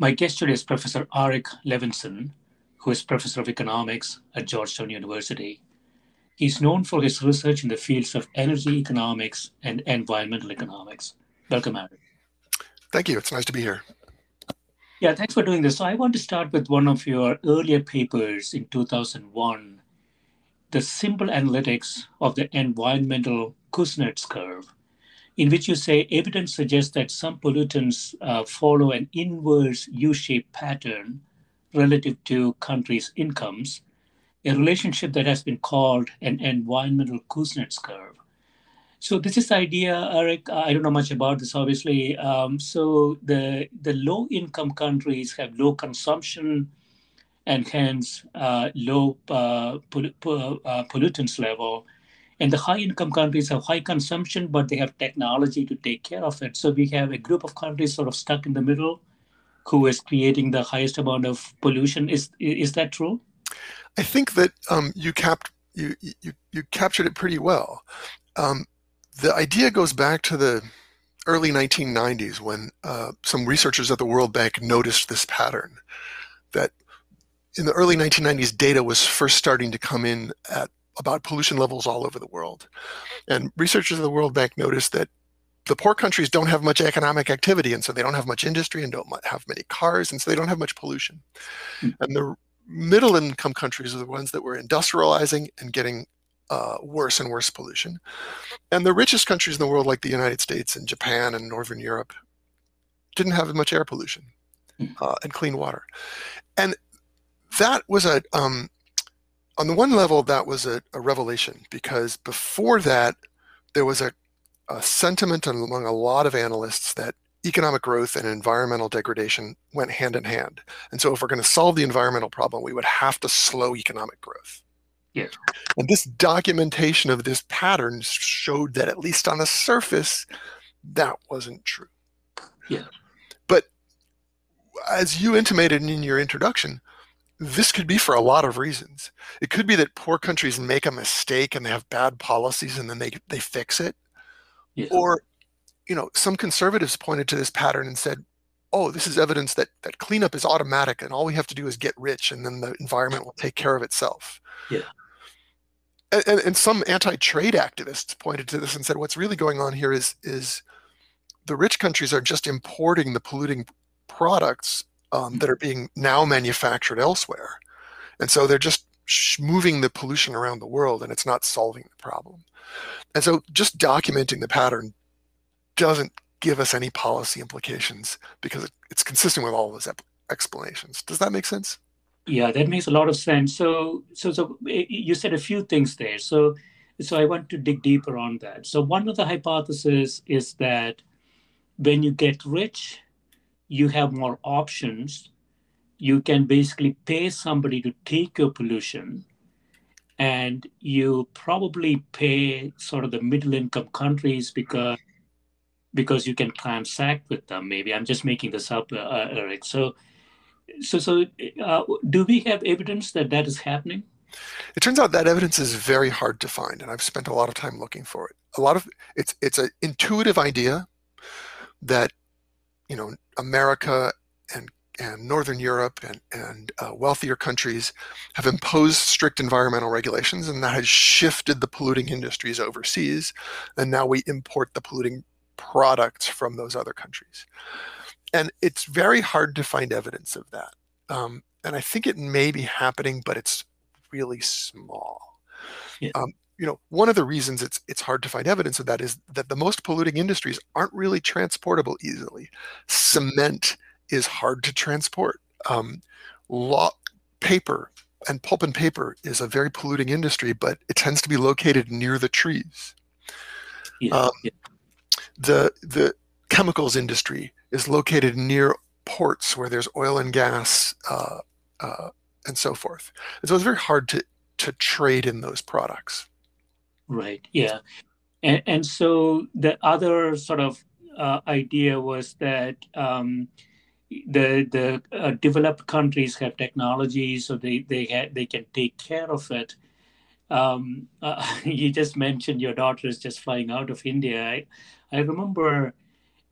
My guest today is Professor Arik Levinson, who is Professor of Economics at Georgetown University. He's known for his research in the fields of energy economics and environmental economics. Welcome, Arik. Thank you. It's nice to be here. Yeah, thanks for doing this. So I want to start with one of your earlier papers in 2001, the simple analytics of the environmental Kuznets curve in which you say evidence suggests that some pollutants uh, follow an inverse U shaped pattern relative to countries' incomes, a relationship that has been called an environmental Kuznets curve. So this is the idea, Eric. I don't know much about this, obviously. Um, so the the low income countries have low consumption, and hence uh, low uh, uh, pollutants level, and the high income countries have high consumption, but they have technology to take care of it. So we have a group of countries sort of stuck in the middle who is creating the highest amount of pollution. Is is that true? I think that um, you, capped, you, you, you captured it pretty well. Um, the idea goes back to the early 1990s when uh, some researchers at the World Bank noticed this pattern that in the early 1990s data was first starting to come in at about pollution levels all over the world. And researchers of the World Bank noticed that the poor countries don't have much economic activity, and so they don't have much industry and don't have many cars, and so they don't have much pollution. Mm. And the middle income countries are the ones that were industrializing and getting uh, worse and worse pollution. And the richest countries in the world, like the United States and Japan and Northern Europe, didn't have much air pollution mm. uh, and clean water. And that was a um, on the one level, that was a, a revelation because before that, there was a, a sentiment among a lot of analysts that economic growth and environmental degradation went hand in hand. And so, if we're going to solve the environmental problem, we would have to slow economic growth. Yeah. And this documentation of this pattern showed that, at least on the surface, that wasn't true. Yeah. But as you intimated in your introduction, this could be for a lot of reasons. It could be that poor countries make a mistake and they have bad policies and then they they fix it. Yeah. Or, you know, some conservatives pointed to this pattern and said, "Oh, this is evidence that that cleanup is automatic and all we have to do is get rich and then the environment will take care of itself." Yeah. And, and, and some anti-trade activists pointed to this and said, "What's really going on here is is the rich countries are just importing the polluting products um, that are being now manufactured elsewhere. And so they're just moving the pollution around the world and it's not solving the problem. And so just documenting the pattern doesn't give us any policy implications because it's consistent with all those explanations. Does that make sense? Yeah, that makes a lot of sense. So, so, so you said a few things there. So, so I want to dig deeper on that. So, one of the hypotheses is that when you get rich, you have more options. You can basically pay somebody to take your pollution, and you probably pay sort of the middle income countries because because you can transact with them. Maybe I'm just making this up, uh, uh Eric. So, so, so, uh, do we have evidence that that is happening? It turns out that evidence is very hard to find, and I've spent a lot of time looking for it. A lot of it's it's an intuitive idea that you know America and and Northern Europe and, and uh, wealthier countries have imposed strict environmental regulations, and that has shifted the polluting industries overseas. And now we import the polluting products from those other countries. And it's very hard to find evidence of that. Um, and I think it may be happening, but it's really small. Yeah. Um, you know, one of the reasons it's it's hard to find evidence of that is that the most polluting industries aren't really transportable easily. Cement is hard to transport. Um, law, paper and pulp and paper is a very polluting industry, but it tends to be located near the trees. Yeah, um, yeah. The the chemicals industry is located near ports where there's oil and gas uh, uh, and so forth. And so it's very hard to to trade in those products. Right. Yeah. And, and so the other sort of uh, idea was that um, the the uh, developed countries have technology, so they they ha- they can take care of it. Um, uh, you just mentioned your daughter is just flying out of India. I, I remember,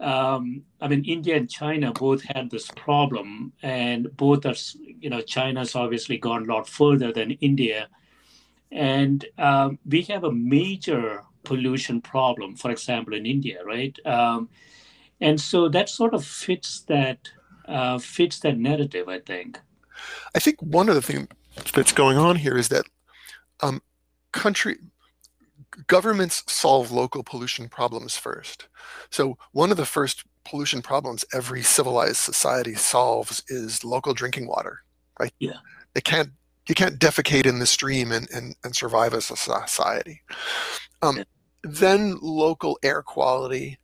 um, I mean, India and China both had this problem, and both are, you know, China's obviously gone a lot further than India, and um, we have a major pollution problem, for example, in India, right? Um, and so that sort of fits that uh, fits that narrative, I think. I think one of the things that's going on here is that um, country governments solve local pollution problems first. So one of the first pollution problems every civilized society solves is local drinking water, right? Yeah. They can't you can't defecate in the stream and, and, and survive as a society. Um. Then local air quality,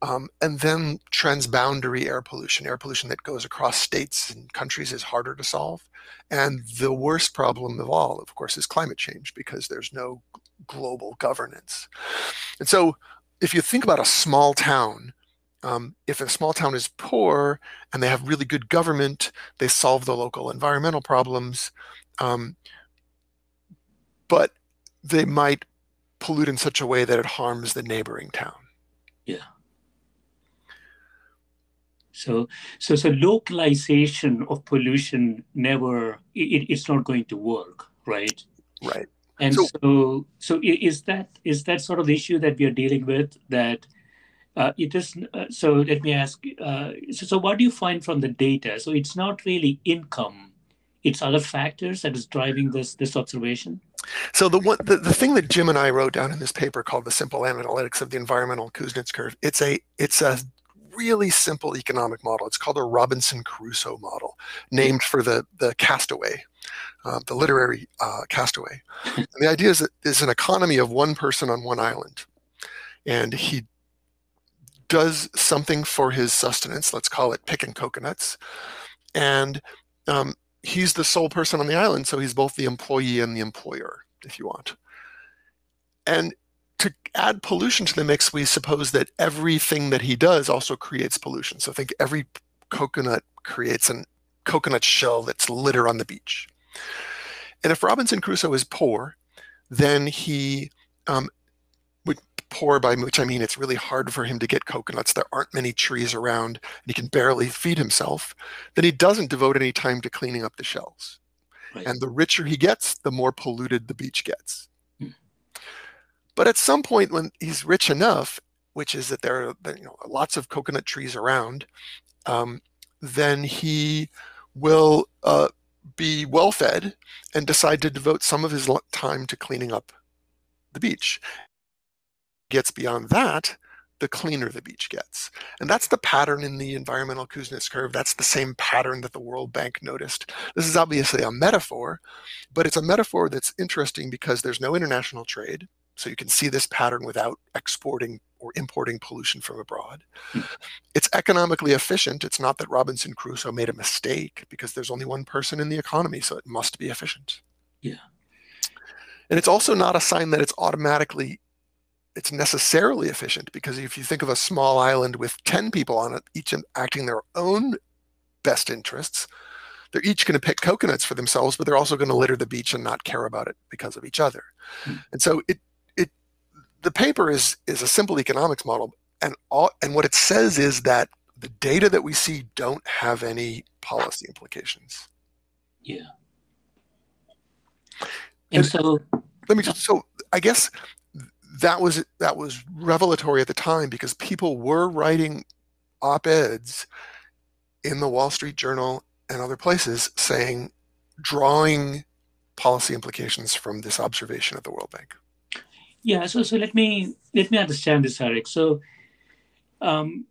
um, and then transboundary air pollution, air pollution that goes across states and countries is harder to solve. And the worst problem of all, of course, is climate change because there's no global governance. And so if you think about a small town, um, if a small town is poor and they have really good government, they solve the local environmental problems, um, but they might pollute in such a way that it harms the neighboring town. Yeah. So, so, so localization of pollution never, it, it's not going to work, right? Right. And so, so, so is that is that sort of the issue that we are dealing with? That uh, it is. Uh, so let me ask. Uh, so, so, what do you find from the data? So it's not really income; it's other factors that is driving this this observation. So the one the, the thing that Jim and I wrote down in this paper called the simple analytics of the environmental Kuznets curve. It's a it's a really simple economic model. It's called a Robinson Crusoe model, named for the, the castaway, uh, the literary uh, castaway. and the idea is that there's an economy of one person on one island. And he does something for his sustenance, let's call it picking coconuts. And um, he's the sole person on the island, so he's both the employee and the employer, if you want. And to add pollution to the mix, we suppose that everything that he does also creates pollution. So think every coconut creates a coconut shell that's litter on the beach. And if Robinson Crusoe is poor, then he um, poor by which I mean it's really hard for him to get coconuts. There aren't many trees around, and he can barely feed himself. Then he doesn't devote any time to cleaning up the shells. Right. And the richer he gets, the more polluted the beach gets. But at some point, when he's rich enough, which is that there are you know, lots of coconut trees around, um, then he will uh, be well fed and decide to devote some of his time to cleaning up the beach. Gets beyond that, the cleaner the beach gets. And that's the pattern in the environmental Kuznets curve. That's the same pattern that the World Bank noticed. This is obviously a metaphor, but it's a metaphor that's interesting because there's no international trade. So you can see this pattern without exporting or importing pollution from abroad. Hmm. It's economically efficient. It's not that Robinson Crusoe made a mistake because there's only one person in the economy, so it must be efficient. Yeah. And it's also not a sign that it's automatically it's necessarily efficient because if you think of a small island with 10 people on it, each acting their own best interests, they're each going to pick coconuts for themselves, but they're also going to litter the beach and not care about it because of each other. Hmm. And so it it the paper is is a simple economics model, and all and what it says is that the data that we see don't have any policy implications. Yeah. And, and so let me just so I guess that was that was revelatory at the time because people were writing op-eds in the Wall Street Journal and other places saying drawing policy implications from this observation of the World Bank. Yeah, so so let me let me understand this, Eric. So, um,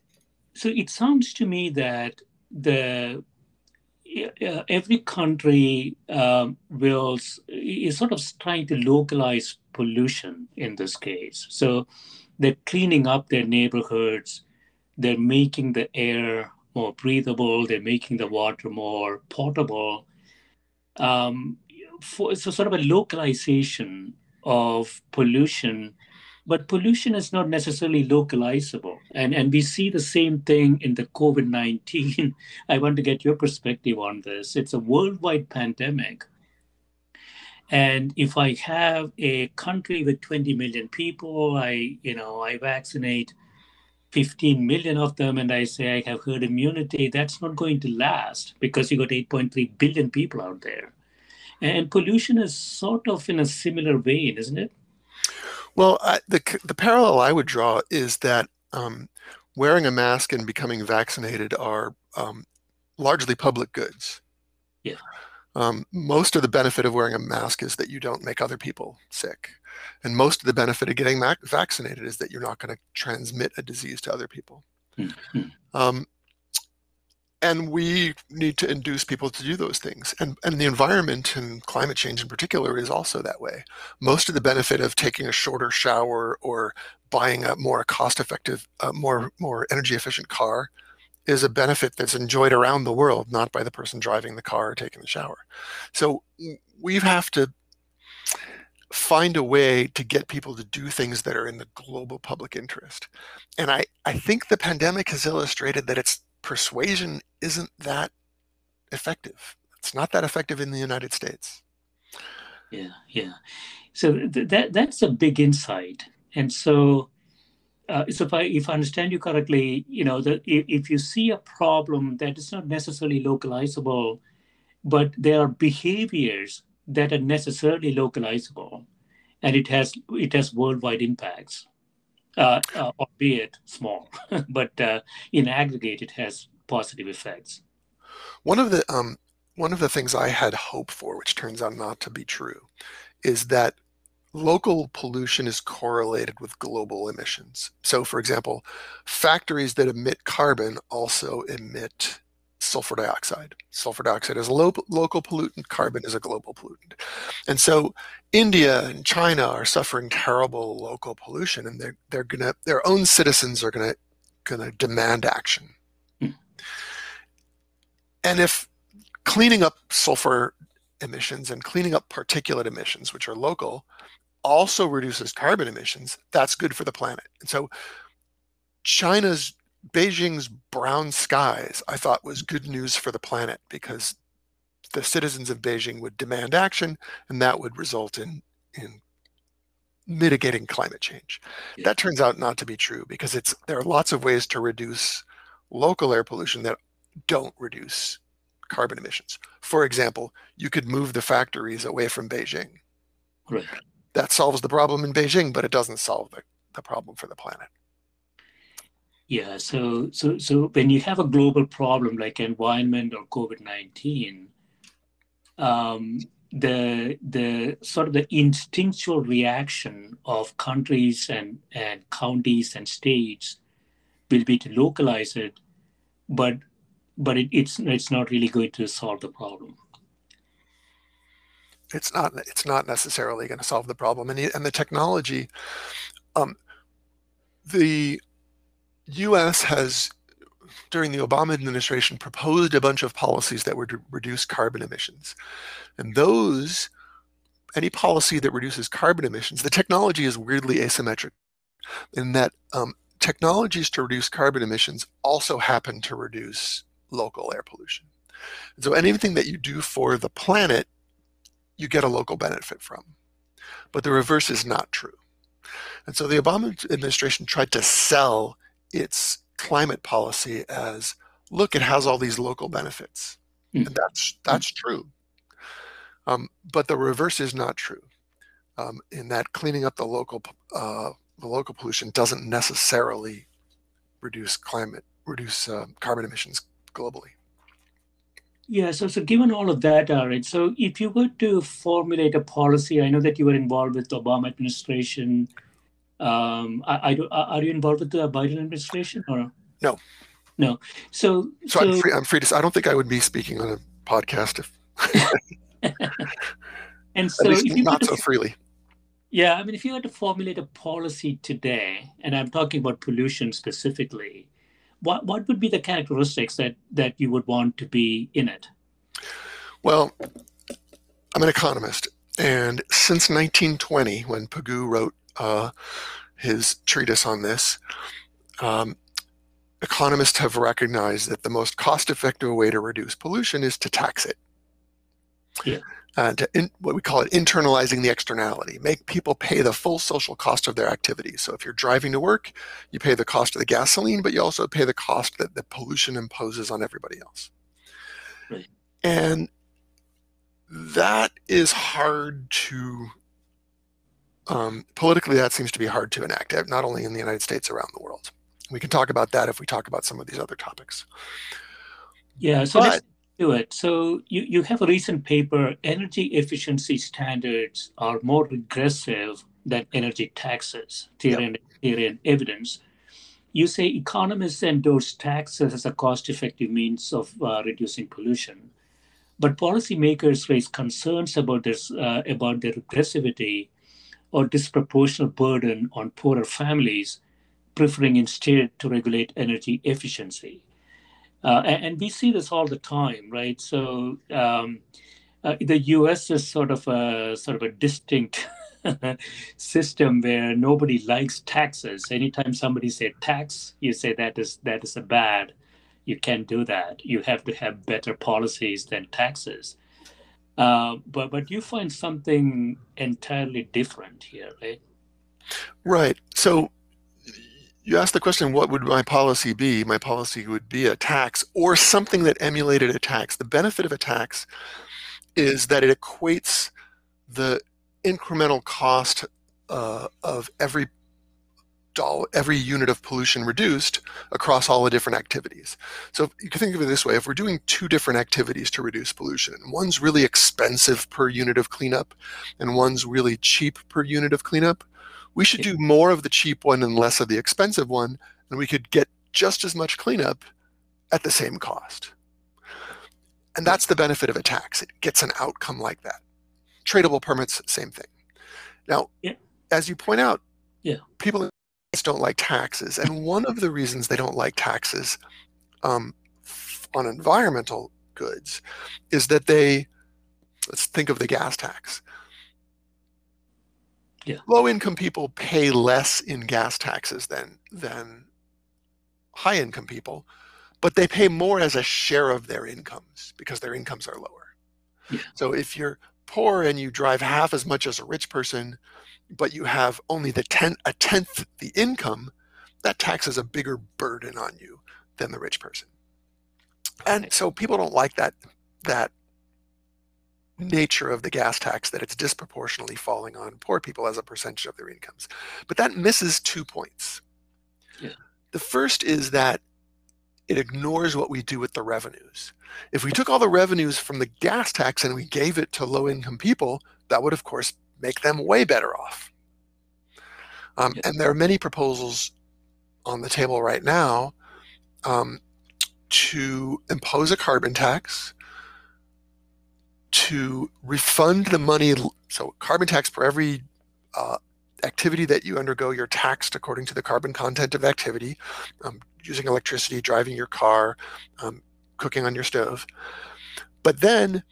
so it sounds to me that the uh, every country um, will is sort of trying to localize pollution in this case. So they're cleaning up their neighborhoods. They're making the air more breathable. They're making the water more potable. Um, for, a sort of a localization of pollution, but pollution is not necessarily localizable. And, and we see the same thing in the COVID 19. I want to get your perspective on this. It's a worldwide pandemic. And if I have a country with 20 million people, I, you know, I vaccinate 15 million of them and I say I have herd immunity, that's not going to last because you got 8.3 billion people out there. And pollution is sort of in a similar vein, isn't it? Well, I, the, the parallel I would draw is that um, wearing a mask and becoming vaccinated are um, largely public goods. Yeah. Um, most of the benefit of wearing a mask is that you don't make other people sick. And most of the benefit of getting vaccinated is that you're not going to transmit a disease to other people. Mm-hmm. Um, and we need to induce people to do those things. And, and the environment and climate change in particular is also that way. Most of the benefit of taking a shorter shower or buying a more cost effective, uh, more, more energy efficient car is a benefit that's enjoyed around the world, not by the person driving the car or taking the shower. So we have to find a way to get people to do things that are in the global public interest. And I, I think the pandemic has illustrated that its persuasion isn't that effective. It's not that effective in the United States. Yeah, yeah. So th- that that's a big insight. And so, uh, so if I if I understand you correctly, you know, that if, if you see a problem that is not necessarily localizable, but there are behaviors that are necessarily localizable, and it has it has worldwide impacts, uh, uh, albeit small, but uh, in aggregate it has positive effects. One of the um, one of the things I had hope for, which turns out not to be true, is that local pollution is correlated with global emissions. So, for example, factories that emit carbon also emit sulfur dioxide. Sulfur dioxide is a lo- local pollutant, carbon is a global pollutant. And so India and China are suffering terrible local pollution and they're, they're gonna, their own citizens are gonna, gonna demand action. Hmm. And if cleaning up sulfur emissions and cleaning up particulate emissions, which are local, also reduces carbon emissions, that's good for the planet. And so China's Beijing's brown skies, I thought was good news for the planet because the citizens of Beijing would demand action and that would result in, in mitigating climate change. Yeah. That turns out not to be true because it's there are lots of ways to reduce local air pollution that don't reduce carbon emissions. For example, you could move the factories away from Beijing. Right. That solves the problem in Beijing, but it doesn't solve the, the problem for the planet. Yeah, so so so when you have a global problem like environment or COVID nineteen, um, the the sort of the instinctual reaction of countries and and counties and states will be to localize it, but but it, it's it's not really going to solve the problem. It's not it's not necessarily going to solve the problem, and the, and the technology, um, the U.S. has, during the Obama administration, proposed a bunch of policies that would reduce carbon emissions. And those, any policy that reduces carbon emissions, the technology is weirdly asymmetric in that um, technologies to reduce carbon emissions also happen to reduce local air pollution. And so anything that you do for the planet, you get a local benefit from. But the reverse is not true. And so the Obama administration tried to sell its climate policy as look, it has all these local benefits. Mm. And that's that's true. Um, but the reverse is not true. Um, in that cleaning up the local uh, the local pollution doesn't necessarily reduce climate reduce uh, carbon emissions globally. Yeah, so so given all of that, all right. So if you were to formulate a policy, I know that you were involved with the Obama administration. Um, I, I, are you involved with the Biden administration or no? No. So so, so I'm, free, I'm free to. I don't think I would be speaking on a podcast if. and so, if you not so freely. Yeah, I mean, if you were to formulate a policy today, and I'm talking about pollution specifically, what what would be the characteristics that that you would want to be in it? Well, I'm an economist, and since 1920, when Pigou wrote uh, his treatise on this, um, economists have recognized that the most cost-effective way to reduce pollution is to tax it. Yeah. Uh, to in, what we call it internalizing the externality, make people pay the full social cost of their activities. So if you're driving to work, you pay the cost of the gasoline, but you also pay the cost that the pollution imposes on everybody else. Right. And that is hard to um, politically. That seems to be hard to enact, not only in the United States, around the world. We can talk about that if we talk about some of these other topics. Yeah. So but, do it. So you, you have a recent paper, energy efficiency standards are more regressive than energy taxes, theory, yep. and, theory and evidence. You say economists endorse taxes as a cost-effective means of uh, reducing pollution, but policymakers raise concerns about this uh, about their regressivity or disproportionate burden on poorer families, preferring instead to regulate energy efficiency. Uh, and, and, we see this all the time, right? So um, uh, the U.S. is sort of a sort of a distinct system where nobody likes taxes. Anytime somebody say tax, you say that is that is a bad. You can't do that. You have to have better policies than taxes. Uh, but but you find something entirely different here, right? Right. So you asked the question, what would my policy be? My policy would be a tax or something that emulated a tax. The benefit of a tax is that it equates the incremental cost uh, of every dollar, every unit of pollution reduced across all the different activities. So you can think of it this way: if we're doing two different activities to reduce pollution, one's really expensive per unit of cleanup, and one's really cheap per unit of cleanup, we should do more of the cheap one and less of the expensive one, and we could get just as much cleanup at the same cost. And that's the benefit of a tax. It gets an outcome like that. Tradable permits, same thing. Now, yeah. as you point out, yeah. people don't like taxes. And one of the reasons they don't like taxes um, on environmental goods is that they, let's think of the gas tax. Yeah. Low income people pay less in gas taxes than than high income people, but they pay more as a share of their incomes because their incomes are lower. Yeah. So if you're poor and you drive half as much as a rich person, but you have only the ten a tenth the income, that tax is a bigger burden on you than the rich person. And so people don't like that that nature of the gas tax that it's disproportionately falling on poor people as a percentage of their incomes. But that misses two points. Yeah. The first is that it ignores what we do with the revenues. If we took all the revenues from the gas tax and we gave it to low income people, that would, of course, make them way better off. Um, yeah. And there are many proposals on the table right now um, to impose a carbon tax to refund the money. So, carbon tax for every uh, activity that you undergo, you're taxed according to the carbon content of activity, um, using electricity, driving your car, um, cooking on your stove. But then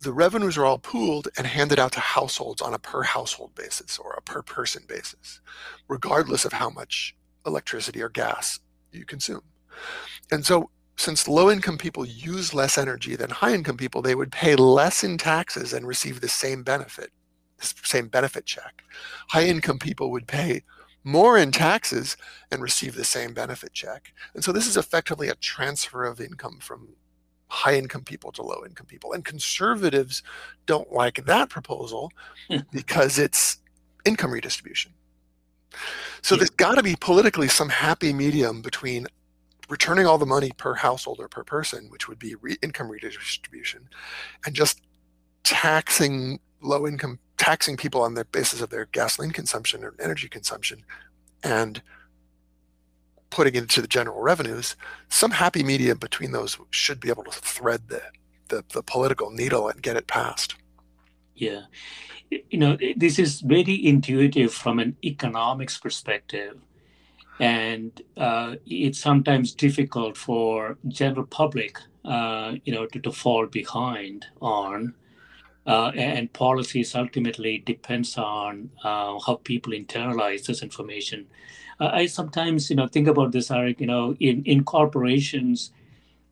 the revenues are all pooled and handed out to households on a per household basis or a per person basis, regardless of how much electricity or gas you consume. And so, since low income people use less energy than high income people, they would pay less in taxes and receive the same benefit, the same benefit check. High income people would pay more in taxes and receive the same benefit check. And so, this is effectively a transfer of income from high income people to low income people. And conservatives don't like that proposal hmm. because it's income redistribution. So yeah. there's got to be politically some happy medium between returning all the money per household or per person, which would be re- income redistribution, and just taxing low income, taxing people on the basis of their gasoline consumption or energy consumption, and putting it into the general revenues, some happy medium between those should be able to thread the, the, the political needle and get it passed. Yeah. You know, this is very intuitive from an economics perspective. And uh, it's sometimes difficult for general public, uh, you know, to, to fall behind on. Uh, and policies ultimately depends on uh, how people internalize this information. I sometimes, you know, think about this, Eric. You know, in in corporations,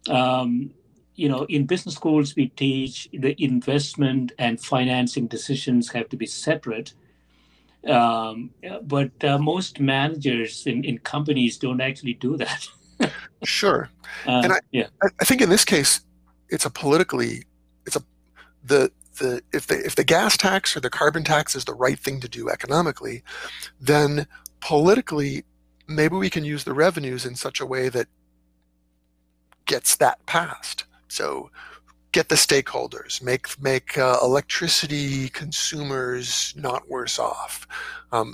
um, you know, in business schools we teach the investment and financing decisions have to be separate. Um, but uh, most managers in, in companies don't actually do that. sure, uh, and I, yeah. I think in this case, it's a politically, it's a the the if the if the gas tax or the carbon tax is the right thing to do economically, then politically, maybe we can use the revenues in such a way that gets that passed. So get the stakeholders, make make uh, electricity consumers not worse off. Um,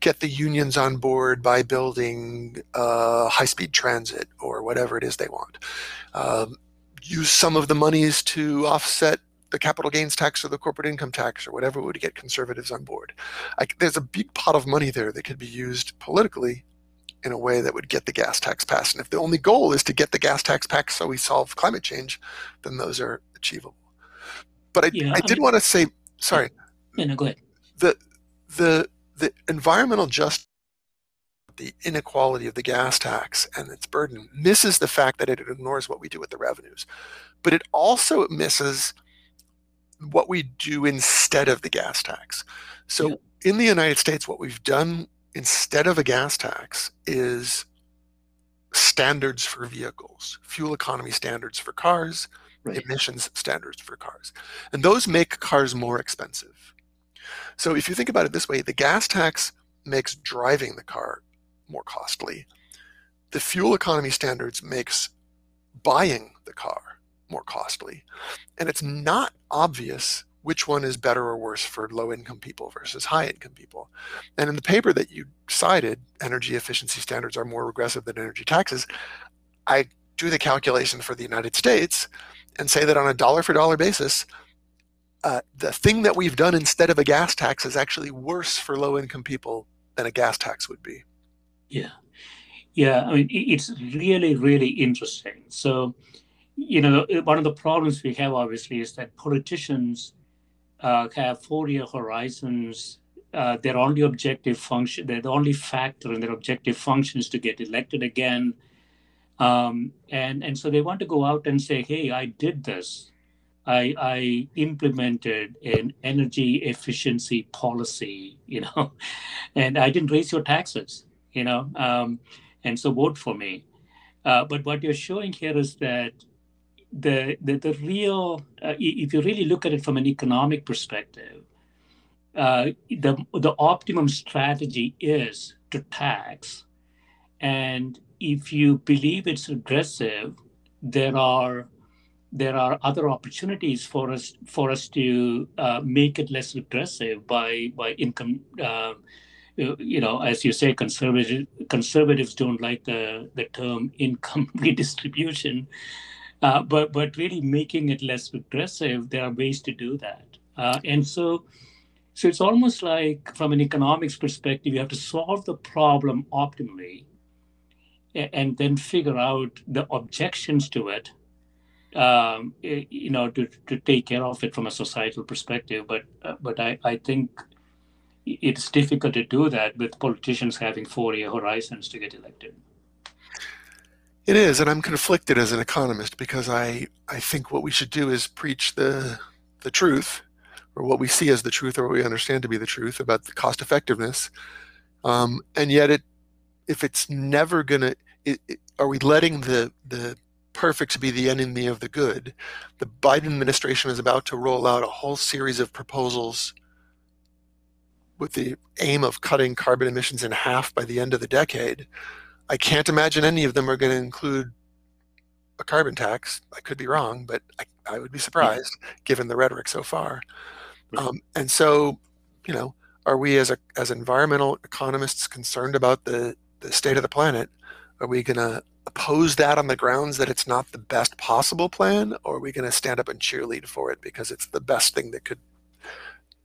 get the unions on board by building uh, high-speed transit or whatever it is they want. Um, use some of the monies to offset the capital gains tax or the corporate income tax or whatever would get conservatives on board. I, there's a big pot of money there that could be used politically in a way that would get the gas tax passed. And if the only goal is to get the gas tax passed so we solve climate change, then those are achievable. But I, yeah, I, I did mean, want to say, sorry. Yeah, no, go ahead. The the the environmental justice, the inequality of the gas tax and its burden misses the fact that it ignores what we do with the revenues. But it also misses what we do instead of the gas tax. So yeah. in the United States, what we've done instead of a gas tax is standards for vehicles, fuel economy standards for cars, right. emissions standards for cars. And those make cars more expensive. So if you think about it this way, the gas tax makes driving the car more costly. The fuel economy standards makes buying the car more costly. And it's not obvious which one is better or worse for low income people versus high income people. And in the paper that you cited, energy efficiency standards are more regressive than energy taxes. I do the calculation for the United States and say that on a dollar for dollar basis, uh, the thing that we've done instead of a gas tax is actually worse for low income people than a gas tax would be. Yeah. Yeah. I mean, it's really, really interesting. So, you know, one of the problems we have obviously is that politicians uh, have four-year horizons. Uh, their only objective function, their only factor in their objective function is to get elected again. Um, and and so they want to go out and say, "Hey, I did this. I, I implemented an energy efficiency policy, you know, and I didn't raise your taxes, you know, um, and so vote for me." Uh, but what you're showing here is that the the, the real uh, if you really look at it from an economic perspective uh, the the optimum strategy is to tax. And if you believe it's regressive there are there are other opportunities for us for us to uh, make it less regressive by by income uh, you know, as you say, conservative conservatives don't like the the term income redistribution, uh, but but really making it less regressive, there are ways to do that. Uh, and so, so it's almost like from an economics perspective, you have to solve the problem optimally, and then figure out the objections to it, um, you know, to, to take care of it from a societal perspective. But uh, but I, I think it's difficult to do that with politicians having four-year horizons to get elected. It is, and I'm conflicted as an economist because I, I think what we should do is preach the the truth, or what we see as the truth, or what we understand to be the truth about the cost effectiveness. Um, and yet, it if it's never gonna, it, are we letting the the perfect be the enemy of the good? The Biden administration is about to roll out a whole series of proposals with the aim of cutting carbon emissions in half by the end of the decade. I can't imagine any of them are going to include a carbon tax. I could be wrong, but I, I would be surprised given the rhetoric so far. Um, and so, you know, are we as a, as environmental economists concerned about the, the state of the planet? Are we going to oppose that on the grounds that it's not the best possible plan, or are we going to stand up and cheerlead for it because it's the best thing that could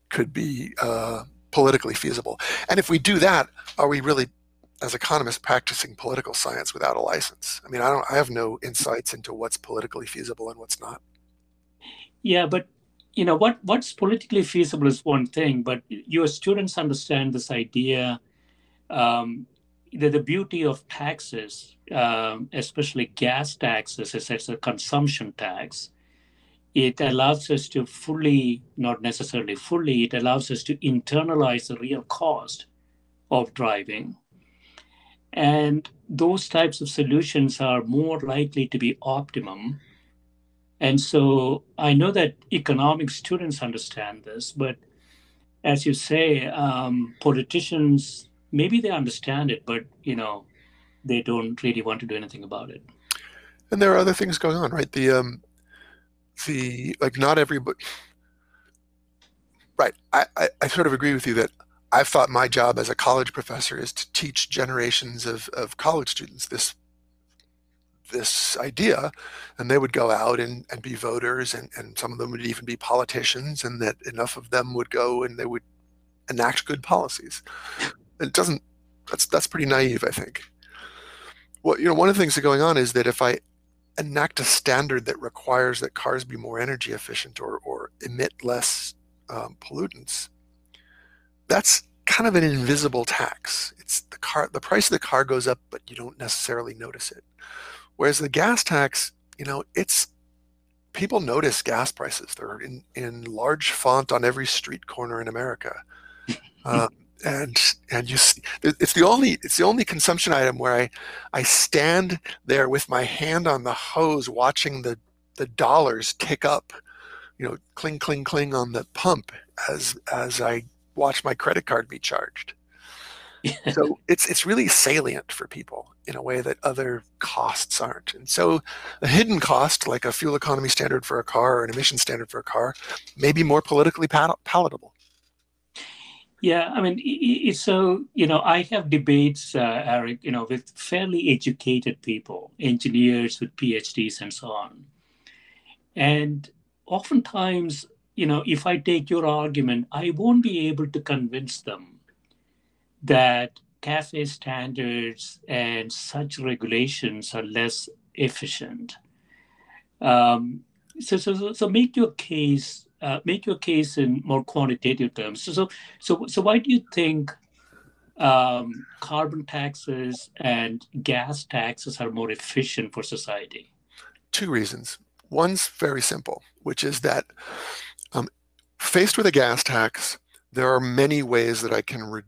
could be uh, politically feasible. And if we do that, are we really, as economists, practicing political science without a license? I mean, I don't. I have no insights into what's politically feasible and what's not. Yeah, but you know what what's politically feasible is one thing, but your students understand this idea. Um, that the beauty of taxes, um, especially gas taxes, is it's a consumption tax it allows us to fully, not necessarily fully, it allows us to internalize the real cost of driving. And those types of solutions are more likely to be optimum. And so I know that economic students understand this, but as you say, um, politicians maybe they understand it, but you know, they don't really want to do anything about it. And there are other things going on, right? The um, the like not everybody right I, I, I sort of agree with you that i've thought my job as a college professor is to teach generations of, of college students this this idea and they would go out and, and be voters and, and some of them would even be politicians and that enough of them would go and they would enact good policies. It doesn't that's that's pretty naive i think. Well you know one of the things that going on is that if i enact a standard that requires that cars be more energy efficient or, or emit less um, pollutants, that's kind of an invisible tax. It's the car, the price of the car goes up, but you don't necessarily notice it. Whereas the gas tax, you know, it's people notice gas prices. They're in, in large font on every street corner in America. Uh, and and you see, it's the only it's the only consumption item where I I stand there with my hand on the hose watching the the dollars tick up, you know, cling cling cling on the pump as as I watch my credit card be charged. so it's it's really salient for people in a way that other costs aren't. And so a hidden cost like a fuel economy standard for a car or an emission standard for a car may be more politically palatable. Yeah, I mean, so you know, I have debates, uh, Eric, you know, with fairly educated people, engineers with PhDs and so on, and oftentimes, you know, if I take your argument, I won't be able to convince them that CAFE standards and such regulations are less efficient. Um, so, so, so make your case uh, make your case in more quantitative terms. So, so, so why do you think um, carbon taxes and gas taxes are more efficient for society? Two reasons. One's very simple, which is that um, faced with a gas tax, there are many ways that I can re-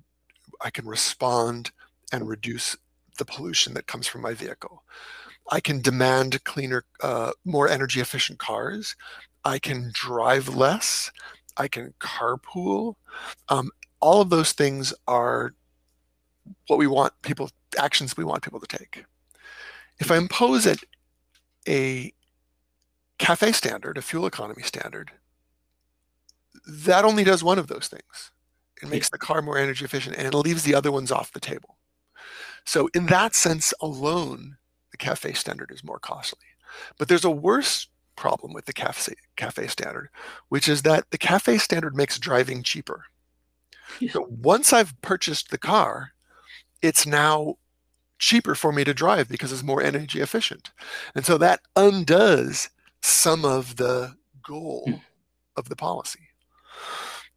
I can respond and reduce the pollution that comes from my vehicle. I can demand cleaner, uh, more energy efficient cars. I can drive less. I can carpool. Um, all of those things are what we want people, actions we want people to take. If I impose it a CAFE standard, a fuel economy standard, that only does one of those things. It makes the car more energy efficient and it leaves the other ones off the table. So in that sense alone, the CAFE standard is more costly. But there's a worse problem with the CAFE, CAFE standard, which is that the CAFE standard makes driving cheaper. Yeah. So once I've purchased the car, it's now cheaper for me to drive because it's more energy efficient. And so that undoes some of the goal mm. of the policy.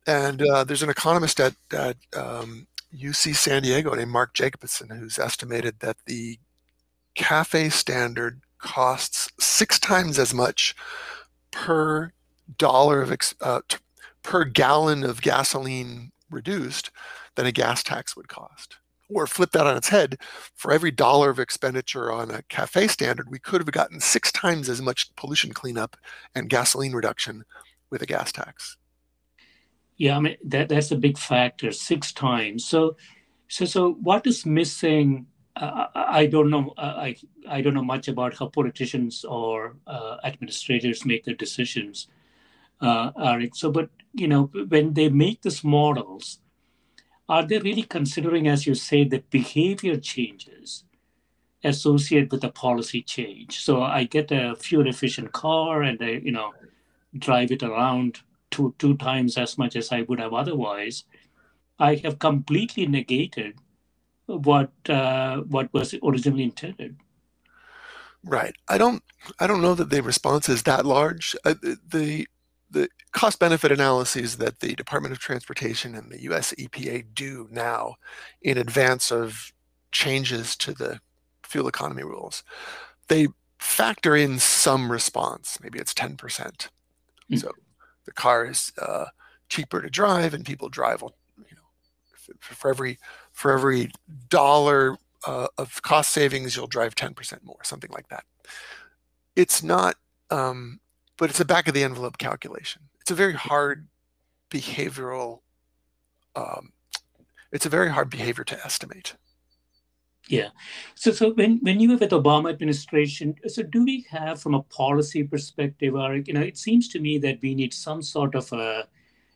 And uh, there's an economist at, at um, UC San Diego named Mark Jacobsen who's estimated that the CAFE standard costs six times as much per dollar of uh, per gallon of gasoline reduced than a gas tax would cost. Or flip that on its head, for every dollar of expenditure on a CAFE standard, we could have gotten six times as much pollution cleanup and gasoline reduction with a gas tax. Yeah, I mean that that's a big factor, six times. So, so so what is missing? Uh, I don't know. I I don't know much about how politicians or uh, administrators make their decisions, uh, Arik. So, but you know, when they make these models, are they really considering, as you say, the behavior changes associated with the policy change? So I get a fuel efficient car and I, you know, drive it around two two times as much as I would have otherwise. I have completely negated what uh, what was originally intended. Right. I don't. I don't know that the response is that large. Uh, the the cost benefit analyses that the Department of Transportation and the US EPA do now in advance of changes to the fuel economy rules, they factor in some response. Maybe it's 10%. Mm-hmm. So the car is uh, cheaper to drive and people drive, you know, for every, for every dollar uh, of cost savings, you'll drive 10% more, something like that. It's not um, but it's a back of the envelope calculation. It's a very hard behavioral, um, it's a very hard behavior to estimate. Yeah. So, so when, when you were with the Obama administration, so do we have from a policy perspective, or, you know, it seems to me that we need some sort of a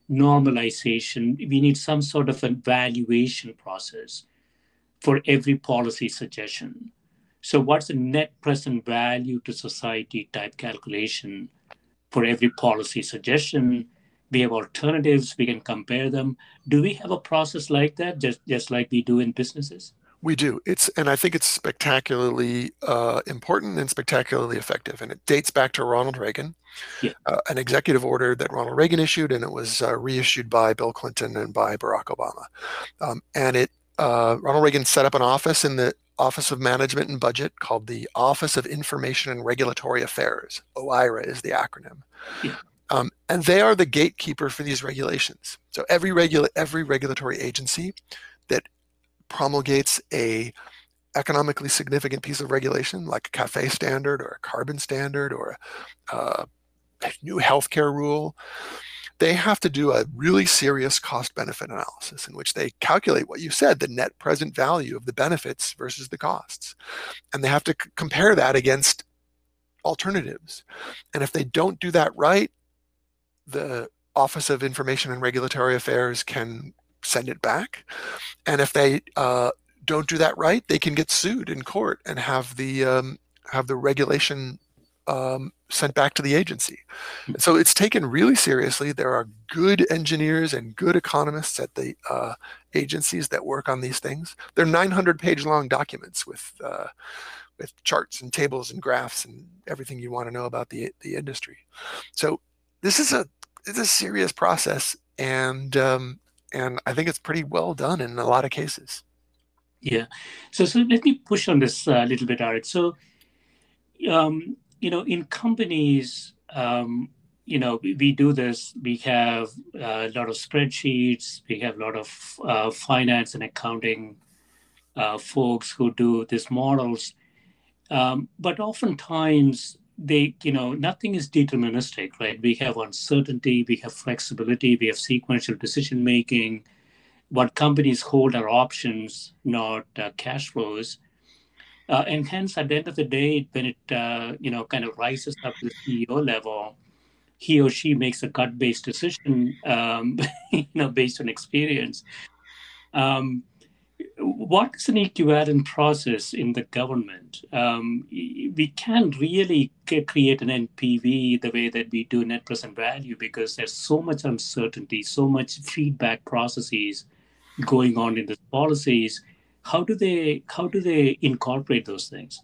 normalization. We need some sort of a valuation process for every policy suggestion. So what's the net present value to society type calculation for every policy suggestion. We have alternatives, we can compare them. Do we have a process like that, just, just like we do in businesses? We do. It's and I think it's spectacularly uh, important and spectacularly effective. And it dates back to Ronald Reagan, yeah. uh, an executive order that Ronald Reagan issued, and it was uh, reissued by Bill Clinton and by Barack Obama. Um, and it uh, Ronald Reagan set up an office in the Office of Management and Budget called the Office of Information and Regulatory Affairs. OIRA is the acronym. Yeah. Um, and they are the gatekeeper for these regulations. So every regula- every regulatory agency that promulgates a economically significant piece of regulation, like a CAFE standard or a carbon standard or uh, a new healthcare rule, they have to do a really serious cost benefit analysis in which they calculate what you said, the net present value of the benefits versus the costs. And they have to c- compare that against alternatives. And if they don't do that right, the Office of Information and Regulatory Affairs can send it back. And if they uh, don't do that right, they can get sued in court and have the um, have the regulation um, sent back to the agency. And so it's taken really seriously. There are good engineers and good economists at the uh, agencies that work on these things. They're 900 page long documents with uh, with charts and tables and graphs and everything you want to know about the the industry. So this is a it's a serious process, and um, and I think it's pretty well done in a lot of cases. Yeah. So so let me push on this a little bit, Arik. So um, you know, in companies, um, you know, we, we, do this. We have a lot of spreadsheets. We have a lot of uh, finance and accounting uh, folks who do these models. Um, but oftentimes, they, you know, nothing is deterministic, right? We have uncertainty, we have flexibility, we have sequential decision making. What companies hold are options, not uh, cash flows. Uh, and hence, at the end of the day, when it uh, you know kind of rises up to the CEO level, he or she makes a gut-based decision, um, you know, based on experience. Um, what is an equivalent process in the government? Um, we can't really create an NPV the way that we do net present value because there's so much uncertainty, so much feedback processes going on in the policies how do they how do they incorporate those things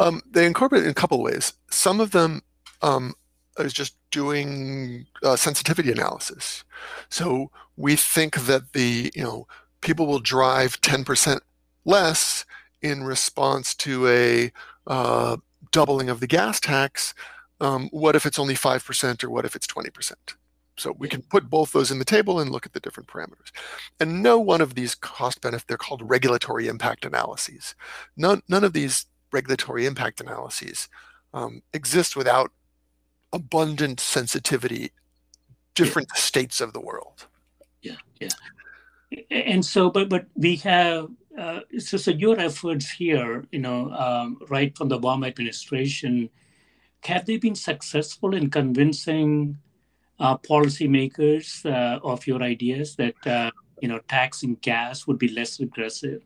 um, they incorporate in a couple ways some of them um, is just doing uh, sensitivity analysis. So we think that the you know people will drive 10% less in response to a uh, doubling of the gas tax. Um, what if it's only 5% or what if it's 20%? So we can put both those in the table and look at the different parameters. And no one of these cost benefit, they're called regulatory impact analyses. None, none of these regulatory impact analyses um, exist without abundant sensitivity, different yeah. states of the world. Yeah, yeah. And so, but but we have uh, so so your efforts here, you know, um, right from the Obama administration, have they been successful in convincing uh, policymakers uh, of your ideas that uh, you know taxing gas would be less aggressive?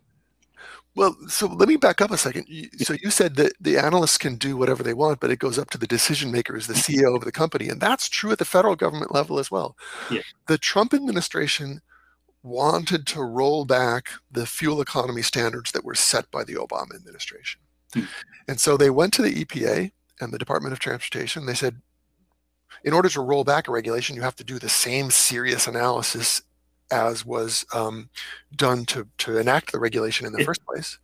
Well, so let me back up a second. So you said that the analysts can do whatever they want, but it goes up to the decision makers, the CEO of the company, and that's true at the federal government level as well. Yeah. The Trump administration wanted to roll back the fuel economy standards that were set by the Obama administration. Hmm. And so they went to the EPA and the Department of Transportation. They said, in order to roll back a regulation, you have to do the same serious analysis as was um, done to, to enact the regulation in the first place.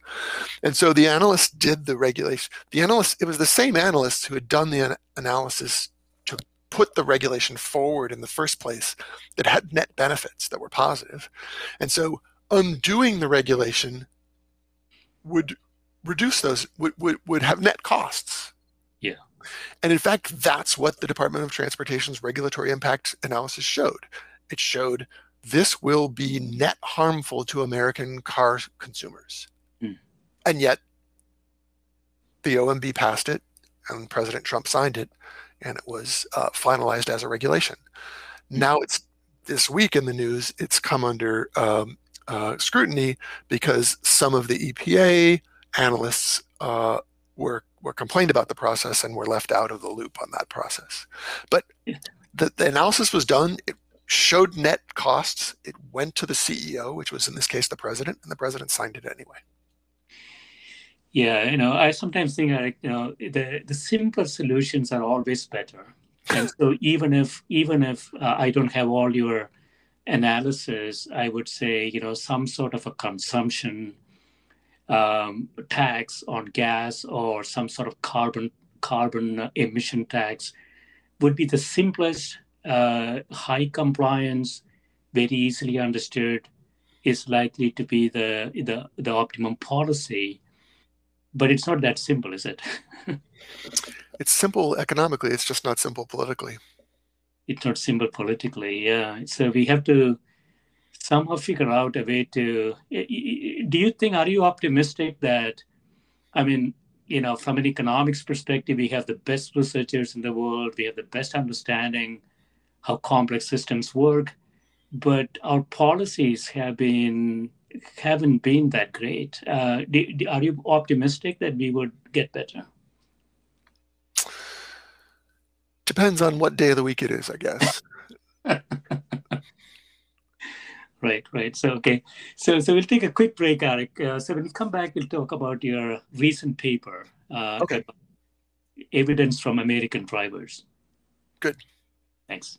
And so the analysts did the regulation. The analysts, it was the same analysts who had done the analysis to put the regulation forward in the first place that had net benefits that were positive. And so undoing the regulation would reduce those, would, would, would have net costs. Yeah. And in fact, that's what the Department of Transportation's regulatory impact analysis showed. It showed this will be net harmful to American car consumers. Mm. And yet, the OMB passed it, and President Trump signed it, and it was uh, finalized as a regulation. Mm. Now it's this week in the news, it's come under um, uh, scrutiny because some of the EPA analysts uh, were were complained about the process and were left out of the loop on that process. But the, the analysis was done. It showed net costs. It went to the CEO, which was in this case the president, and the president signed it anyway. Yeah, you know, I sometimes think like you know the the simpler solutions are always better. And so even if even if uh, I don't have all your analysis, I would say you know some sort of a consumption um, tax on gas or some sort of carbon carbon emission tax would be the simplest uh, high compliance, very easily understood, is likely to be the, the, the optimum policy. But it's not that simple, is it? it's simple economically, it's just not simple politically. It's not simple politically, yeah. So we have to somehow figure out a way to. Do you think, are you optimistic that, I mean, you know, from an economics perspective, we have the best researchers in the world, we have the best understanding how complex systems work, but our policies have been haven't been that great. Uh, do, do, are you optimistic that we would get better? Depends on what day of the week it is, I guess. right, right. So okay, so so we'll take a quick break, Arik. Uh, so when we come back, we'll talk about your recent paper. Uh, okay. Evidence from American drivers. Good. Thanks.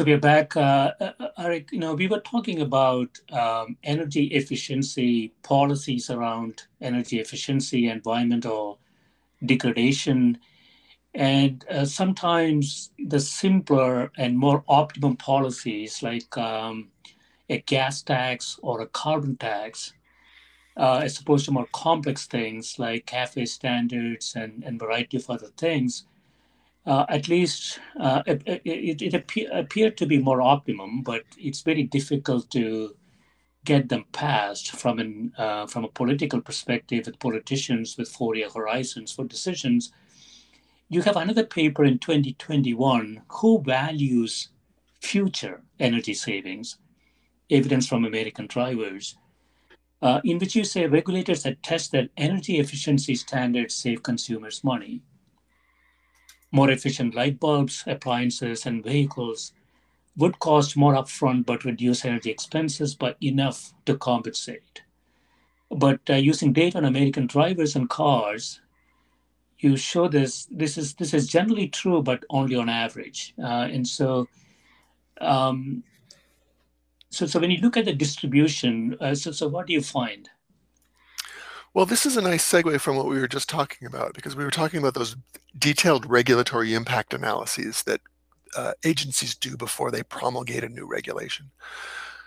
So we're back, uh, uh, Arik. You know, we were talking about um, energy efficiency policies around energy efficiency, environmental degradation, and uh, sometimes the simpler and more optimum policies, like um, a gas tax or a carbon tax, uh, as opposed to more complex things like CAFE standards and and variety of other things uh, at least uh, it, it, it appear, appeared to be more optimum, but it's very difficult to get them passed from an uh, from a political perspective with politicians with four-year horizons for decisions. You have another paper in 2021. Who values future energy savings? Evidence from American drivers, uh, in which you say regulators that test that energy efficiency standards save consumers money. More efficient light bulbs, appliances, and vehicles would cost more upfront but reduce energy expenses by enough to compensate. But uh, using data on American drivers and cars, you show this. This is this is generally true, but only on average. Uh, and so, um, so so when you look at the distribution, uh, so so what do you find? Well, this is a nice segue from what we were just talking about because we were talking about those detailed regulatory impact analyses that uh, agencies do before they promulgate a new regulation.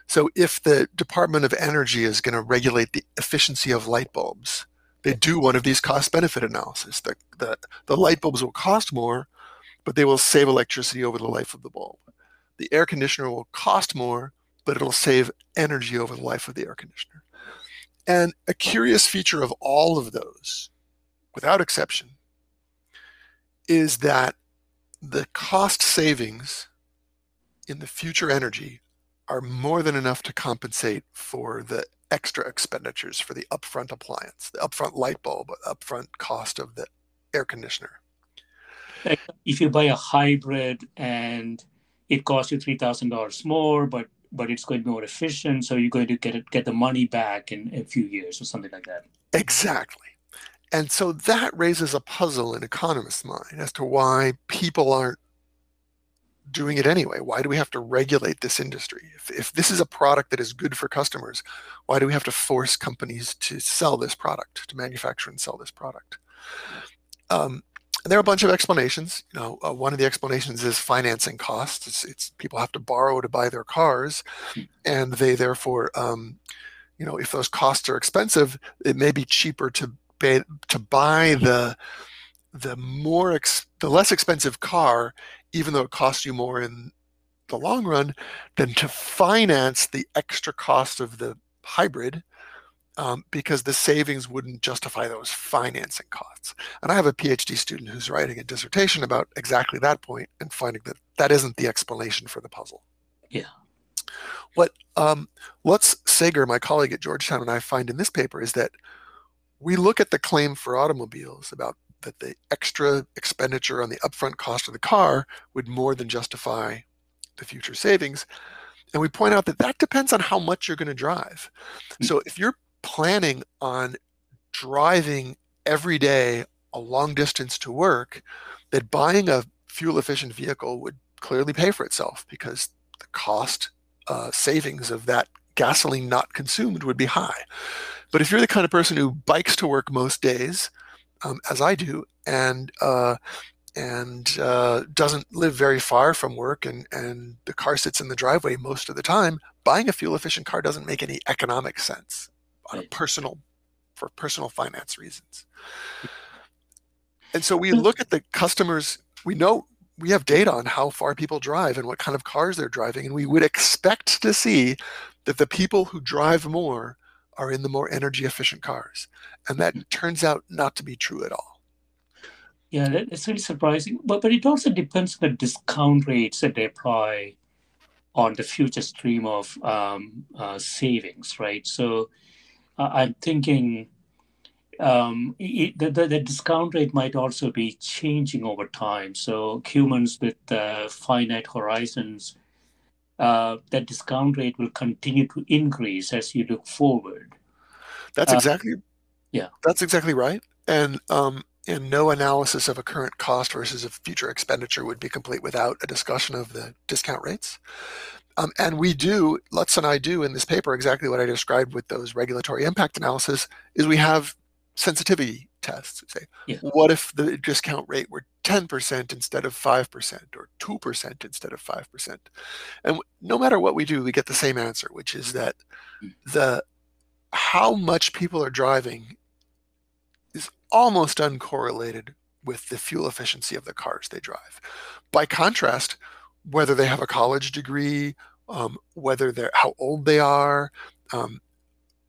So if the Department of Energy is going to regulate the efficiency of light bulbs, they do one of these cost benefit analyses. The, the, the light bulbs will cost more, but they will save electricity over the life of the bulb. The air conditioner will cost more, but it'll save energy over the life of the air conditioner. And a curious feature of all of those, without exception, is that the cost savings in the future energy are more than enough to compensate for the extra expenditures for the upfront appliance, the upfront light bulb, upfront cost of the air conditioner. If you buy a hybrid and it costs you three thousand dollars more, but but it's going to be more efficient, so you're going to get it, get the money back in a few years or something like that. Exactly. And so that raises a puzzle in economists' mind as to why people aren't doing it anyway. Why do we have to regulate this industry? If, if this is a product that is good for customers, why do we have to force companies to sell this product, to manufacture and sell this product? Um, there are a bunch of explanations. You know, uh, one of the explanations is financing costs. It's, it's, people have to borrow to buy their cars, and they therefore, um, you know, if those costs are expensive, it may be cheaper to pay to buy the the more ex, the less expensive car, even though it costs you more in the long run, than to finance the extra cost of the hybrid um, because the savings wouldn't justify those financing costs. And I have a PhD student who's writing a dissertation about exactly that point and finding that that isn't the explanation for the puzzle. Yeah. What um, Lutz Sager, my colleague at Georgetown, and I find in this paper is that we look at the claim for automobiles about that the extra expenditure on the upfront cost of the car would more than justify the future savings. And we point out that that depends on how much you're going to drive. Hmm. So if you're planning on driving every day a long distance to work, that buying a fuel efficient vehicle would clearly pay for itself because the cost uh, savings of that gasoline not consumed would be high. But if you're the kind of person who bikes to work most days, um, as I do, and uh, and uh, doesn't live very far from work, and and the car sits in the driveway most of the time, buying a fuel efficient car doesn't make any economic sense on a personal for personal finance reasons. And so we look at the customers. We know we have data on how far people drive and what kind of cars they're driving, and we would expect to see that the people who drive more are in the more energy efficient cars. And that mm. turns out not to be true at all. Yeah, that's really surprising. But but it also depends on the discount rates that they apply on the future stream of um, uh, savings, right? So I'm thinking um, it, the, the, the, discount rate might also be changing over time. So humans with uh, finite horizons uh, that discount rate will continue to increase as you look forward. That's uh, exactly yeah. That's exactly right. And um, and no analysis of a current cost versus a future expenditure would be complete without a discussion of the discount rates. Um, and we do, Lutz and I do in this paper exactly what I described with those regulatory impact analysis is we have sensitivity tests. Say, yeah. what if the discount rate were 10% instead of 5% or 2% instead of 5%? And no matter what we do, we get the same answer, which is that mm. the how much people are driving is almost uncorrelated with the fuel efficiency of the cars they drive. By contrast, whether they have a college degree, um, whether they're how old they are, um,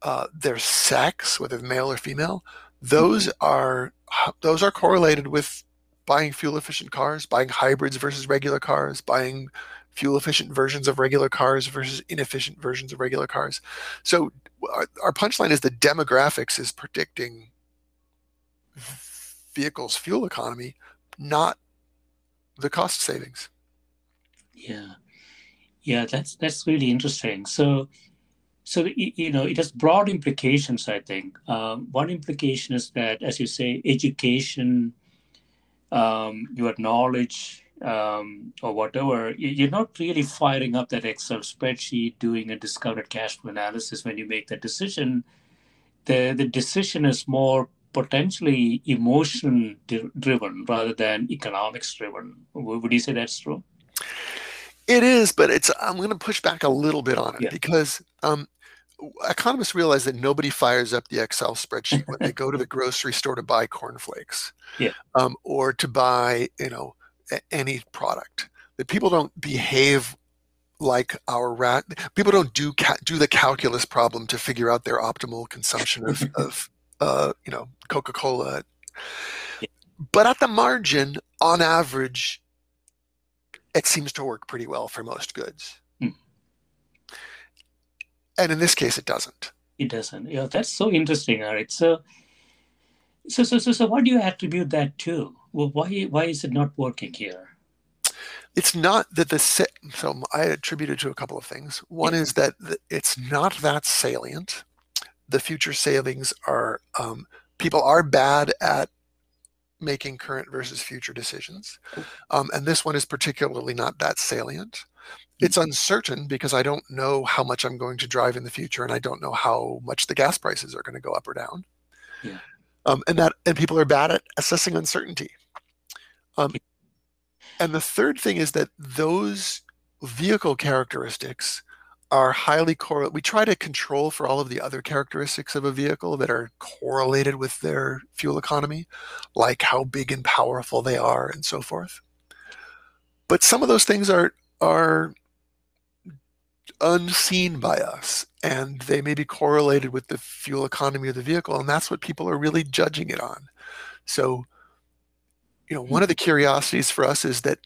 uh, their sex, whether male or female, those are those are correlated with buying fuel efficient cars, buying hybrids versus regular cars, buying fuel efficient versions of regular cars versus inefficient versions of regular cars. So our, our punchline is the demographics is predicting vehicles fuel economy, not the cost savings. Yeah. Yeah, that's that's really interesting. So so you know it has broad implications i think um, one implication is that as you say education um, your knowledge um, or whatever, you're not really firing up that Excel spreadsheet doing a discounted cash flow analysis when you make that decision. The, the decision is more potentially emotion driven rather than economics driven. Would you say that's true? It is, but it's. I'm going to push back a little bit on it yeah. because um, economists realize that nobody fires up the Excel spreadsheet when they go to the grocery store to buy cornflakes, yeah. um, or to buy you know any product. That people don't behave like our rat. People don't do ca- do the calculus problem to figure out their optimal consumption of of uh, you know Coca Cola. Yeah. But at the margin, on average, it seems to work pretty well for most goods. And in this case, it doesn't. It doesn't. Yeah, that's so interesting. All right. So, so, so, so, so, what do you attribute that to? Well, why, why is it not working here? It's not that the so I attribute it to a couple of things. One yeah. is that it's not that salient. The future savings are um, people are bad at making current versus future decisions, um, and this one is particularly not that salient it's uncertain because I don't know how much I'm going to drive in the future, and I don't know how much the gas prices are going to go up or down. Yeah. Um, and that and people are bad at assessing uncertainty. Um, and the third thing is that those vehicle characteristics are highly correlated. We try to control for all of the other characteristics of a vehicle that are correlated with their fuel economy, like how big and powerful they are and so forth. But some of those things are are unseen by us and they may be correlated with the fuel economy of the vehicle and that's what people are really judging it on so you know one of mm-hmm. the curiosities for us is that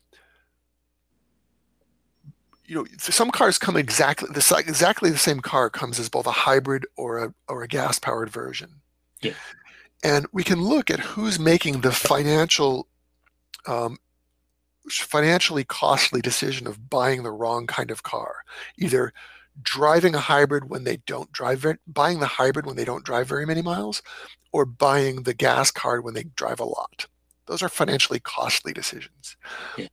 you know some cars come exactly the exactly the same car comes as both a hybrid or a or a gas powered version yeah. and we can look at who's making the financial um, financially costly decision of buying the wrong kind of car, either driving a hybrid when they don't drive very, buying the hybrid when they don't drive very many miles, or buying the gas car when they drive a lot. Those are financially costly decisions. Yeah.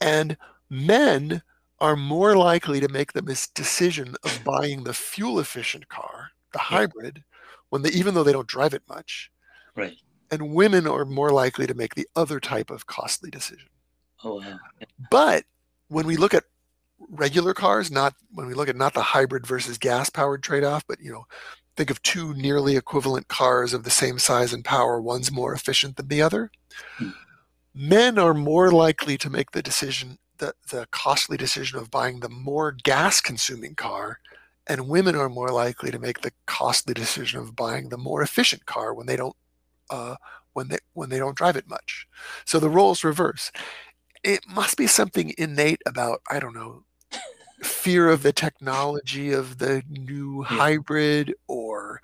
And men are more likely to make the decision of buying the fuel efficient car, the yeah. hybrid, when they even though they don't drive it much. Right. And women are more likely to make the other type of costly decision. Oh, wow. But when we look at regular cars, not when we look at not the hybrid versus gas powered trade off, but you know, think of two nearly equivalent cars of the same size and power, one's more efficient than the other. Hmm. Men are more likely to make the decision, the, the costly decision of buying the more gas consuming car, and women are more likely to make the costly decision of buying the more efficient car when they don't uh, when they when they don't drive it much. So the roles reverse it must be something innate about I don't know fear of the technology of the new yeah. hybrid or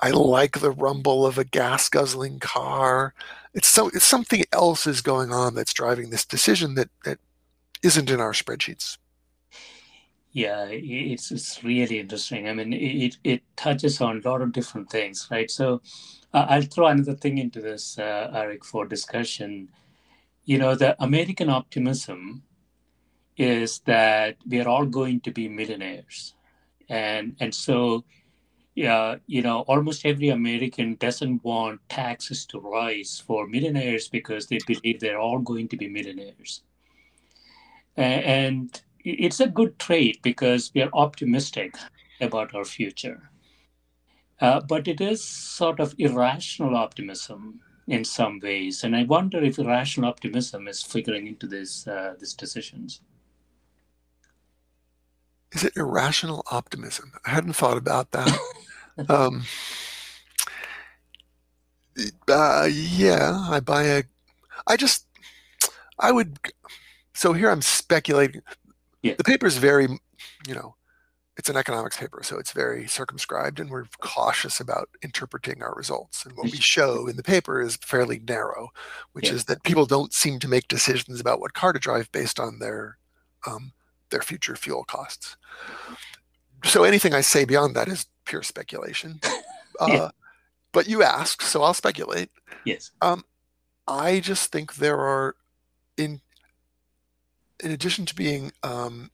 I like the rumble of a gas guzzling car. It's so it's something else is going on that's driving this decision that that isn't in our spreadsheets. Yeah, it's it's really interesting. I mean, it it touches on a lot of different things, right? So, uh, I'll throw another thing into this, uh, Arik, for discussion you know, the American optimism is that we are all going to be millionaires. And, and so, yeah, you know, almost every American doesn't want taxes to rise for millionaires because they believe they're all going to be millionaires. And it's a good trait because we are optimistic about our future. Uh, but it is sort of irrational optimism in some ways. And I wonder if irrational optimism is figuring into this uh, these decisions. is it irrational optimism? I hadn't thought about that. um, uh, yeah, I buy a. I just, I would. So here I'm speculating. Yeah. The paper is very, you know, it's an economics paper, so it's very circumscribed, and we're cautious about interpreting our results. And what we show in the paper is fairly narrow, which Yeah. is that people don't seem to make decisions about what car to drive based on their um, their future fuel costs. So anything I say beyond that is pure speculation. Uh, Yeah. But you asked, so I'll speculate. Yes. I just think there are, in in addition to being um,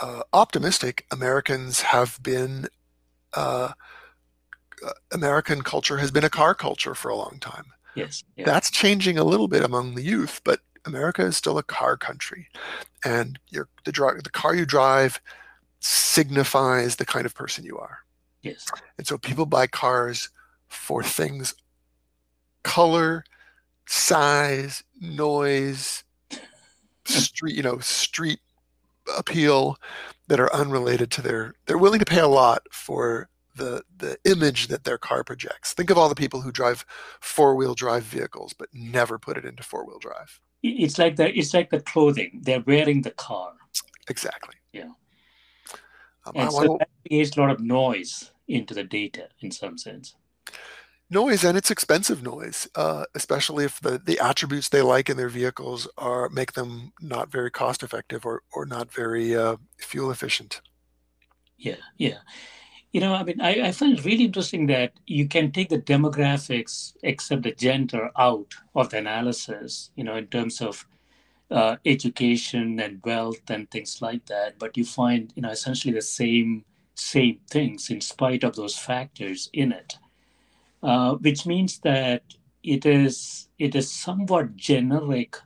uh, optimistic, Americans have been. Uh, uh, American culture has been a car culture for a long time. Yes. Yeah. That's changing a little bit among the youth, but America is still a car country, and your the the car you drive signifies the kind of person you are. yes. And so people buy cars for things color, size, noise, street, you know, street appeal that are unrelated to their they're willing to pay a lot for the the image that their car projects. Think of all the people who drive four-wheel drive vehicles but never put it into four-wheel drive. It's like the it's like the clothing. They're wearing the car, Exactly. Yeah. Um, I and wanna- so that creates a lot of noise into the data in some sense. Noise and it's expensive noise uh, especially if the, the attributes they like in their vehicles are make them not very cost effective or, or not very uh, fuel efficient Yeah, yeah. You know, I mean, I, I find it really interesting that you can take the demographics, except the gender, out of the analysis, you know, in terms of uh, education and wealth and things like that. But you find, you know, essentially the same same things in spite of those factors in it, uh, which means that it is it is somewhat generic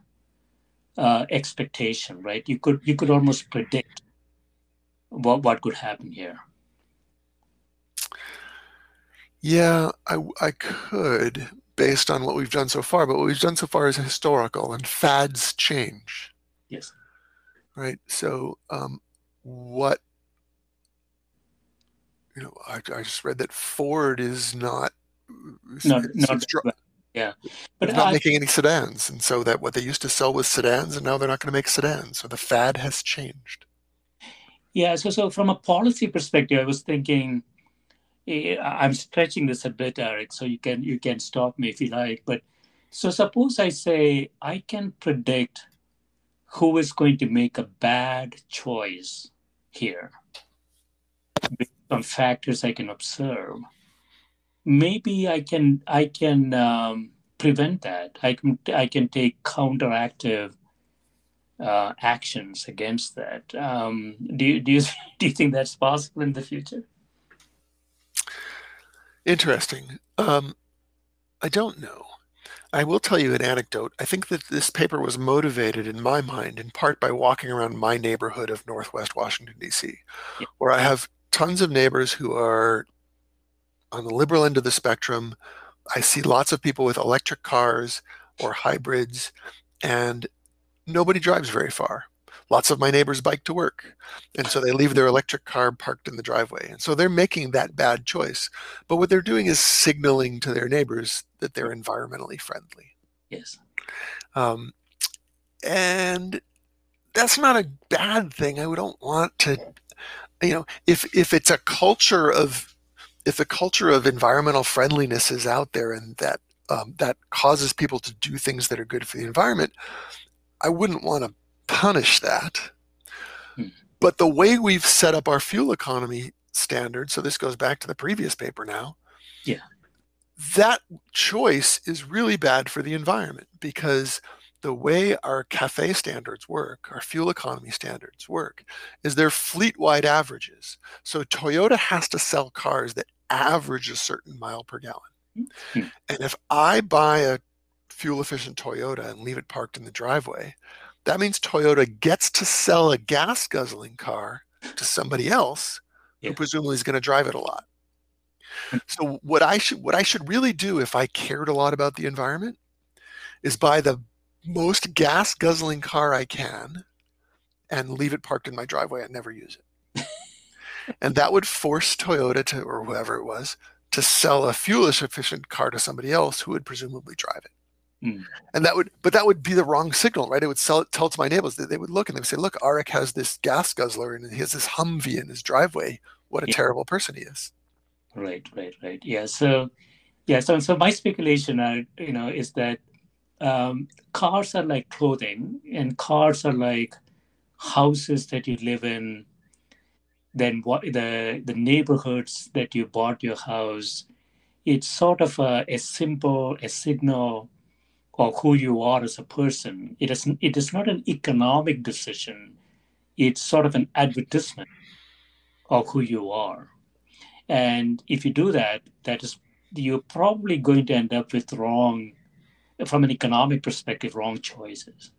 uh, expectation, right? You could you could almost predict what what could happen here. yeah I, I could based on what we've done so far but what we've done so far is historical and fads change Yes. right so um, what you know I, I just read that Ford is not Not it's- not it's yeah, but They're not I, making any sedans, and so that what they used to sell was sedans, and now they're not going to make sedans. So the fad has changed. yeah. So so from a policy perspective, I was thinking. eh, I'm stretching this a bit, Arik. So you can you can stop me if you like. But so suppose I say I can predict who is going to make a bad choice here based on factors I can observe. Maybe I can I can um, prevent that. I can I can take counteractive uh, actions against that. Um, do you do you do you think that's possible in the future? Interesting. Um, I don't know. I will tell you an anecdote. I think that this paper was motivated in my mind in part by walking around my neighborhood of Northwest Washington, D.C., Yeah. where I have tons of neighbors who are on the liberal end of the spectrum. I see lots of people with electric cars or hybrids, and nobody drives very far. Lots of my neighbors bike to work, and so they leave their electric car parked in the driveway. And so they're making that bad choice. But what they're doing is signaling to their neighbors that they're environmentally friendly. Yes. Um, and that's not a bad thing. I don't want to, you know, if if it's a culture of if the culture of environmental friendliness is out there and that um, that causes people to do things that are good for the environment, I wouldn't want to punish that. Hmm. But the way we've set up our fuel economy standard, so this goes back to the previous paper now. Yeah. That choice is really bad for the environment because the way our CAFE standards work, our fuel economy standards work, is they're fleet wide averages. So Toyota has to sell cars that average a certain mile per gallon. Hmm. And if I buy a fuel efficient Toyota and leave it parked in the driveway, that means Toyota gets to sell a gas guzzling car to somebody else Yeah. who presumably is going to drive it a lot. So what I should what I should really do if I cared a lot about the environment is buy the most gas guzzling car I can and leave it parked in my driveway and never use it. And that would force Toyota to, or whoever it was, to sell a fuel efficient car to somebody else who would presumably drive it. Mm. And that would, but that would be the wrong signal, right? It would sell tell to my neighbors that they would look and they would say, "Look, Arik has this gas guzzler and he has this Humvee in his driveway. What a yeah. terrible person he is." Right, right, right. Yeah. So, yeah. So, so my speculation, uh, you know, is that um, cars are like clothing, and cars are like houses that you live in then what the the neighborhoods that you bought your house it's sort of a, a simple a signal of who you are as a person. It is it is not an economic decision. It's sort of an advertisement of who you are. And if you do that that is you're probably going to end up with wrong from an economic perspective wrong choices.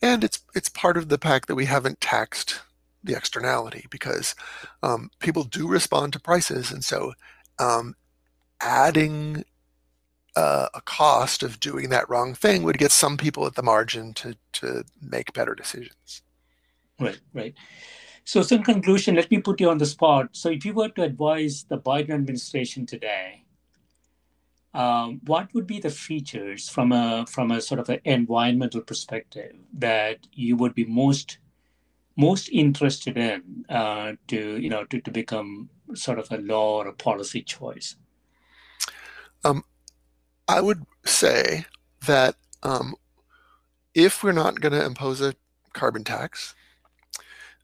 And it's it's part of the pack that we haven't taxed the externality because um, people do respond to prices, and so um, adding uh, a cost of doing that wrong thing would get some people at the margin to to make better decisions. Right, right. So, so in conclusion, let me put you on the spot. So, if you were to advise the Biden administration today um, what would be the features from a from a sort of an environmental perspective that you would be most most interested in uh, to you know to, to become sort of a law or a policy choice? Um, I would say that um, if we're not going to impose a carbon tax,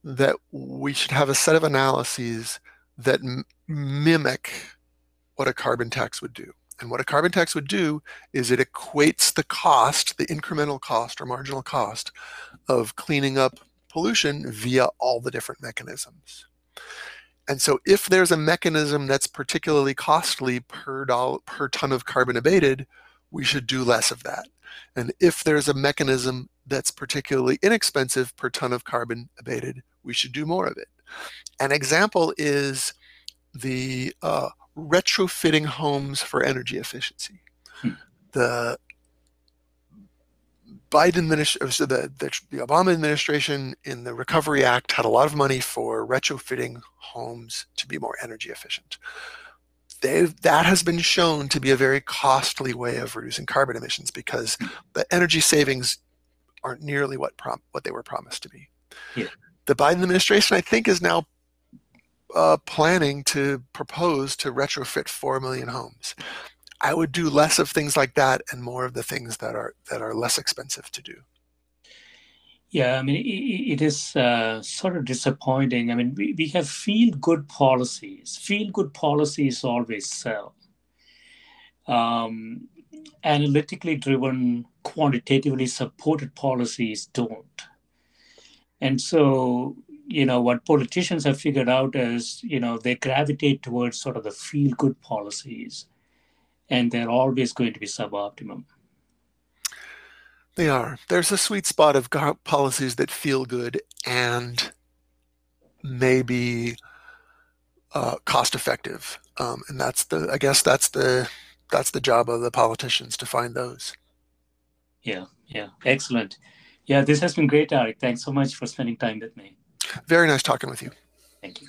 that we should have a set of analyses that m- mimic what a carbon tax would do. And what a carbon tax would do is it equates the cost, the incremental cost or marginal cost of cleaning up pollution via all the different mechanisms. And so if there's a mechanism that's particularly costly per dollar, per ton of carbon abated, we should do less of that. And if there's a mechanism that's particularly inexpensive per ton of carbon abated, we should do more of it. An example is the uh, retrofitting homes for energy efficiency. Hmm. The Biden administration, so the, the, the Obama administration in the Recovery Act had a lot of money for retrofitting homes to be more energy efficient. They've, that has been shown to be a very costly way of reducing carbon emissions because hmm. the energy savings aren't nearly what prom- what they were promised to be. Yeah. The Biden administration, I think, is now uh, planning to propose to retrofit 4 million homes. I would do less of things like that and more of the things that are that are less expensive to do. Yeah, I mean, it, it is uh, sort of disappointing. I mean, we, we have feel good policies. Feel good policies always sell. Um, analytically driven, quantitatively supported policies don't. And so you know what politicians have figured out is you know they gravitate towards sort of the feel good policies and they're always going to be suboptimum they are. There's a sweet spot of policies that feel good and maybe uh, cost effective um, and that's the i guess that's the that's the job of the politicians to find those. Yeah yeah. Excellent. Yeah this has been great Arik. thanks so much for spending time with me. Very nice talking with you. Thank you.